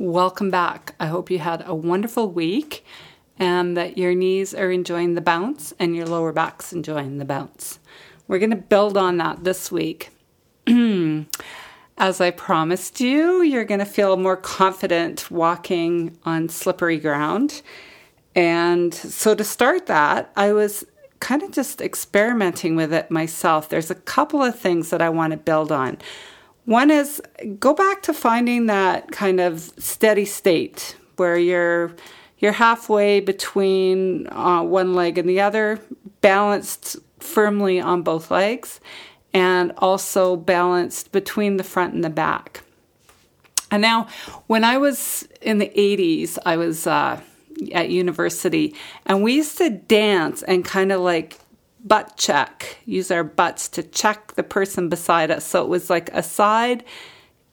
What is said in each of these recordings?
Welcome back. I hope you had a wonderful week and that your knees are enjoying the bounce and your lower back's enjoying the bounce. We're going to build on that this week. As I promised you, you're going to feel more confident walking on slippery ground. And so, to start that, I was kind of just experimenting with it myself. There's a couple of things that I want to build on. One is go back to finding that kind of steady state where you're you're halfway between uh, one leg and the other, balanced firmly on both legs, and also balanced between the front and the back. And now, when I was in the 80s, I was uh, at university, and we used to dance and kind of like butt check, use our butts to check the person beside us. So it was like a side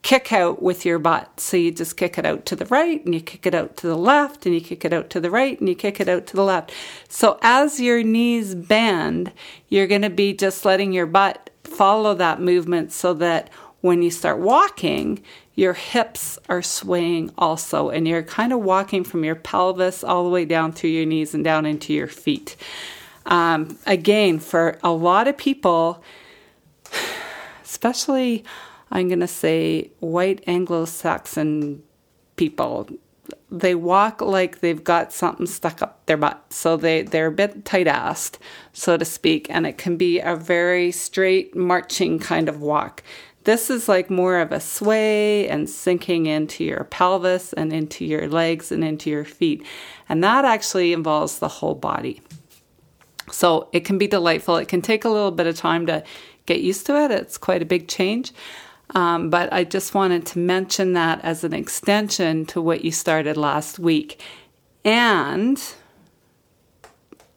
kick out with your butt. So you just kick it out to the right and you kick it out to the left and you kick it out to the right and you kick it out to the left. So as your knees bend, you're going to be just letting your butt follow that movement so that when you start walking, your hips are swaying also, and you're kind of walking from your pelvis all the way down through your knees and down into your feet. Um, again, for a lot of people, especially I'm going to say white Anglo Saxon people, they walk like they've got something stuck up their butt. So they, they're a bit tight assed, so to speak, and it can be a very straight marching kind of walk. This is like more of a sway and sinking into your pelvis and into your legs and into your feet. And that actually involves the whole body. So it can be delightful. It can take a little bit of time to get used to it. It's quite a big change. Um, but I just wanted to mention that as an extension to what you started last week. And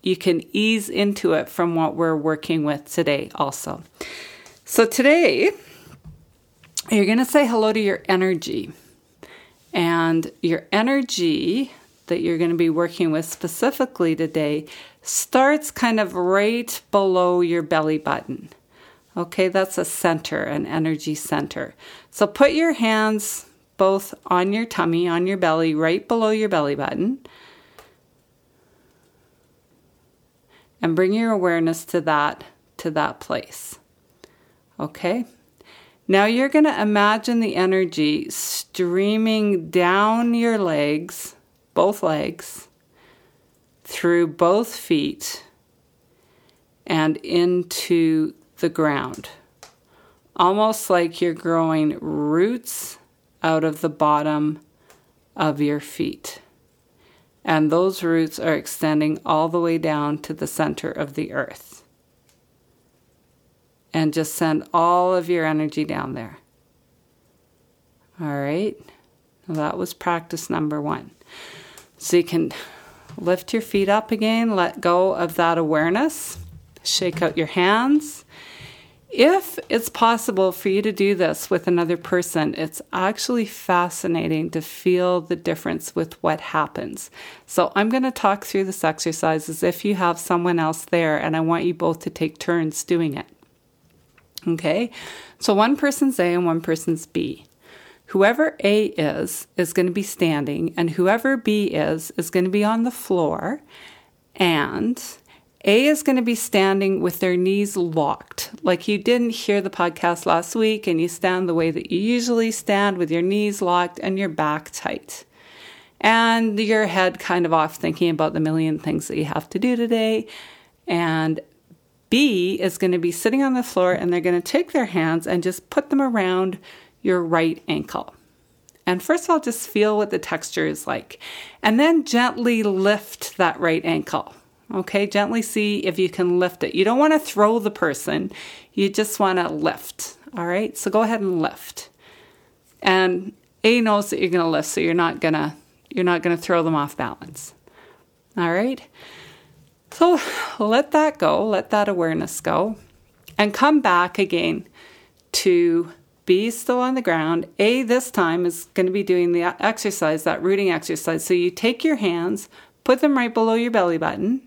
you can ease into it from what we're working with today, also. So today, you're going to say hello to your energy. And your energy that you're going to be working with specifically today starts kind of right below your belly button. Okay, that's a center, an energy center. So put your hands both on your tummy, on your belly, right below your belly button. And bring your awareness to that to that place. Okay? Now you're going to imagine the energy streaming down your legs, both legs, through both feet and into the ground. Almost like you're growing roots out of the bottom of your feet. And those roots are extending all the way down to the center of the earth. And just send all of your energy down there. All right. that was practice number one. So you can Lift your feet up again, let go of that awareness. Shake out your hands. If it's possible for you to do this with another person, it's actually fascinating to feel the difference with what happens. So, I'm going to talk through this exercise as if you have someone else there, and I want you both to take turns doing it. Okay, so one person's A and one person's B. Whoever A is, is going to be standing, and whoever B is, is going to be on the floor. And A is going to be standing with their knees locked. Like you didn't hear the podcast last week, and you stand the way that you usually stand with your knees locked and your back tight. And your head kind of off thinking about the million things that you have to do today. And B is going to be sitting on the floor and they're going to take their hands and just put them around your right ankle. And first of all, just feel what the texture is like. And then gently lift that right ankle. Okay, gently see if you can lift it. You don't want to throw the person, you just want to lift. All right, so go ahead and lift. And A knows that you're going to lift, so you're not going to you're not going to throw them off balance. All right. So let that go, let that awareness go, and come back again to B is still on the ground. A this time is going to be doing the exercise, that rooting exercise. So you take your hands, put them right below your belly button,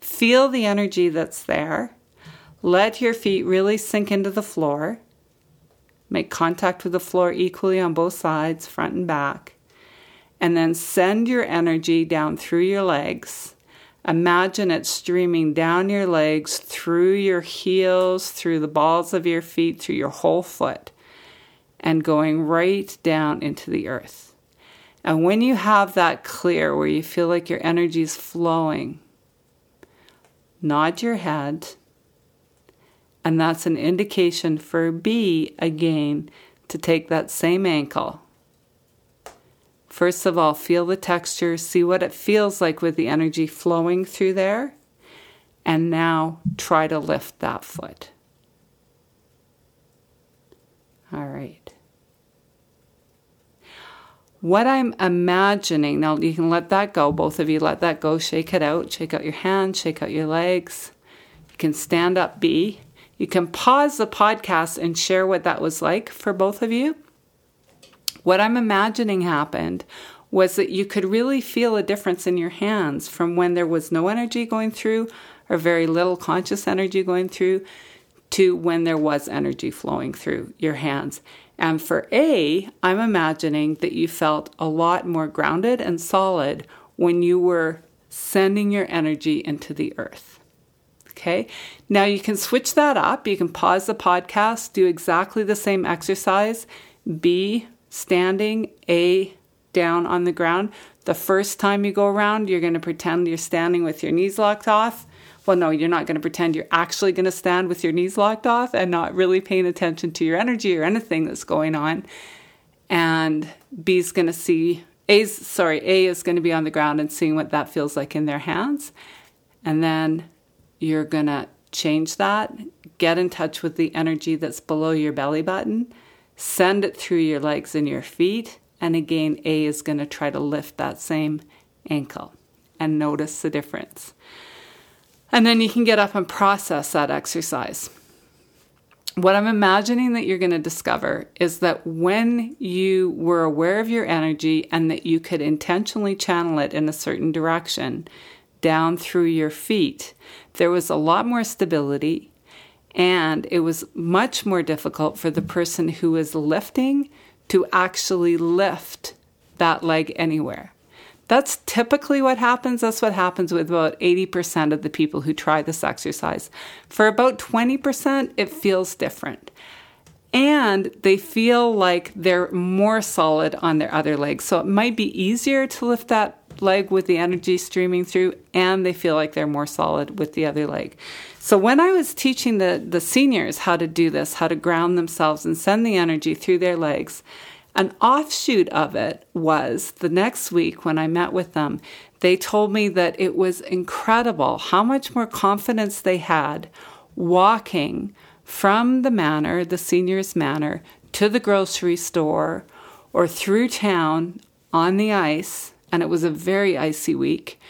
feel the energy that's there. Let your feet really sink into the floor. Make contact with the floor equally on both sides, front and back. and then send your energy down through your legs. Imagine it streaming down your legs, through your heels, through the balls of your feet, through your whole foot, and going right down into the earth. And when you have that clear, where you feel like your energy is flowing, nod your head. And that's an indication for B again to take that same ankle First of all, feel the texture, see what it feels like with the energy flowing through there. And now try to lift that foot. All right. What I'm imagining, now you can let that go, both of you let that go, shake it out, shake out your hands, shake out your legs. You can stand up B. You can pause the podcast and share what that was like for both of you. What I'm imagining happened was that you could really feel a difference in your hands from when there was no energy going through or very little conscious energy going through to when there was energy flowing through your hands. And for A, I'm imagining that you felt a lot more grounded and solid when you were sending your energy into the earth. Okay, now you can switch that up. You can pause the podcast, do exactly the same exercise. B, standing, A, down on the ground. The first time you go around, you're going to pretend you're standing with your knees locked off. Well, no, you're not going to pretend you're actually going to stand with your knees locked off and not really paying attention to your energy or anything that's going on. And B's going to see, A's, sorry, A is going to be on the ground and seeing what that feels like in their hands. And then you're going to change that, get in touch with the energy that's below your belly button Send it through your legs and your feet. And again, A is going to try to lift that same ankle and notice the difference. And then you can get up and process that exercise. What I'm imagining that you're going to discover is that when you were aware of your energy and that you could intentionally channel it in a certain direction down through your feet, there was a lot more stability and it was much more difficult for the person who was lifting to actually lift that leg anywhere. That's typically what happens. That's what happens with about 80% of the people who try this exercise. For about 20%, it feels different. And they feel like they're more solid on their other leg. So it might be easier to lift that leg with the energy streaming through, and they feel like they're more solid with the other leg. So when I was teaching the, the seniors how to do this, how to ground themselves and send the energy through their legs, an offshoot of it was the next week when I met with them, they told me that it was incredible how much more confidence they had walking from the manor, the seniors' manor, to the grocery store or through town on the ice. And it was a very icy week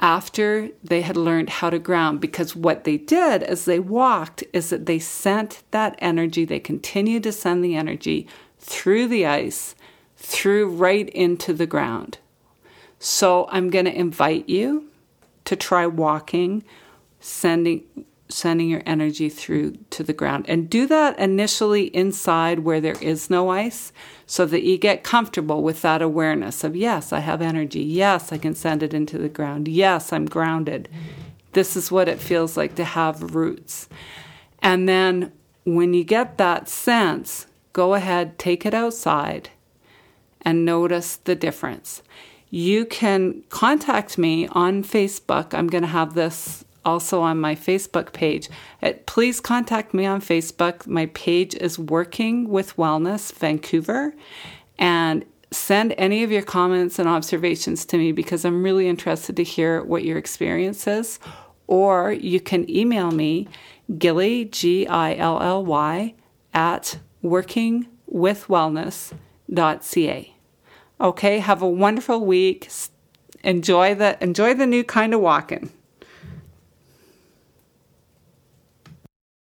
after they had learned how to ground because what they did as they walked is that they sent that energy, they continued to send the energy through the ice, through right into the ground. So I'm going to invite you to try walking, sending sending your energy through to the ground. And do that initially inside where there is no ice so that you get comfortable with that awareness of, yes, I have energy. Yes, I can send it into the ground. Yes, I'm grounded. This is what it feels like to have roots. And then when you get that sense, go ahead, take it outside and notice the difference. You can contact me on Facebook. I'm going to have this also on my Facebook page. Uh, please contact me on Facebook. My page is Working with Wellness Vancouver. And send any of your comments and observations to me because I'm really interested to hear what your experience is. Or you can email me, Gilly, G I L L Y, at workingwithwellness.ca. Okay, have a wonderful week. Enjoy the enjoy the new kind of walking.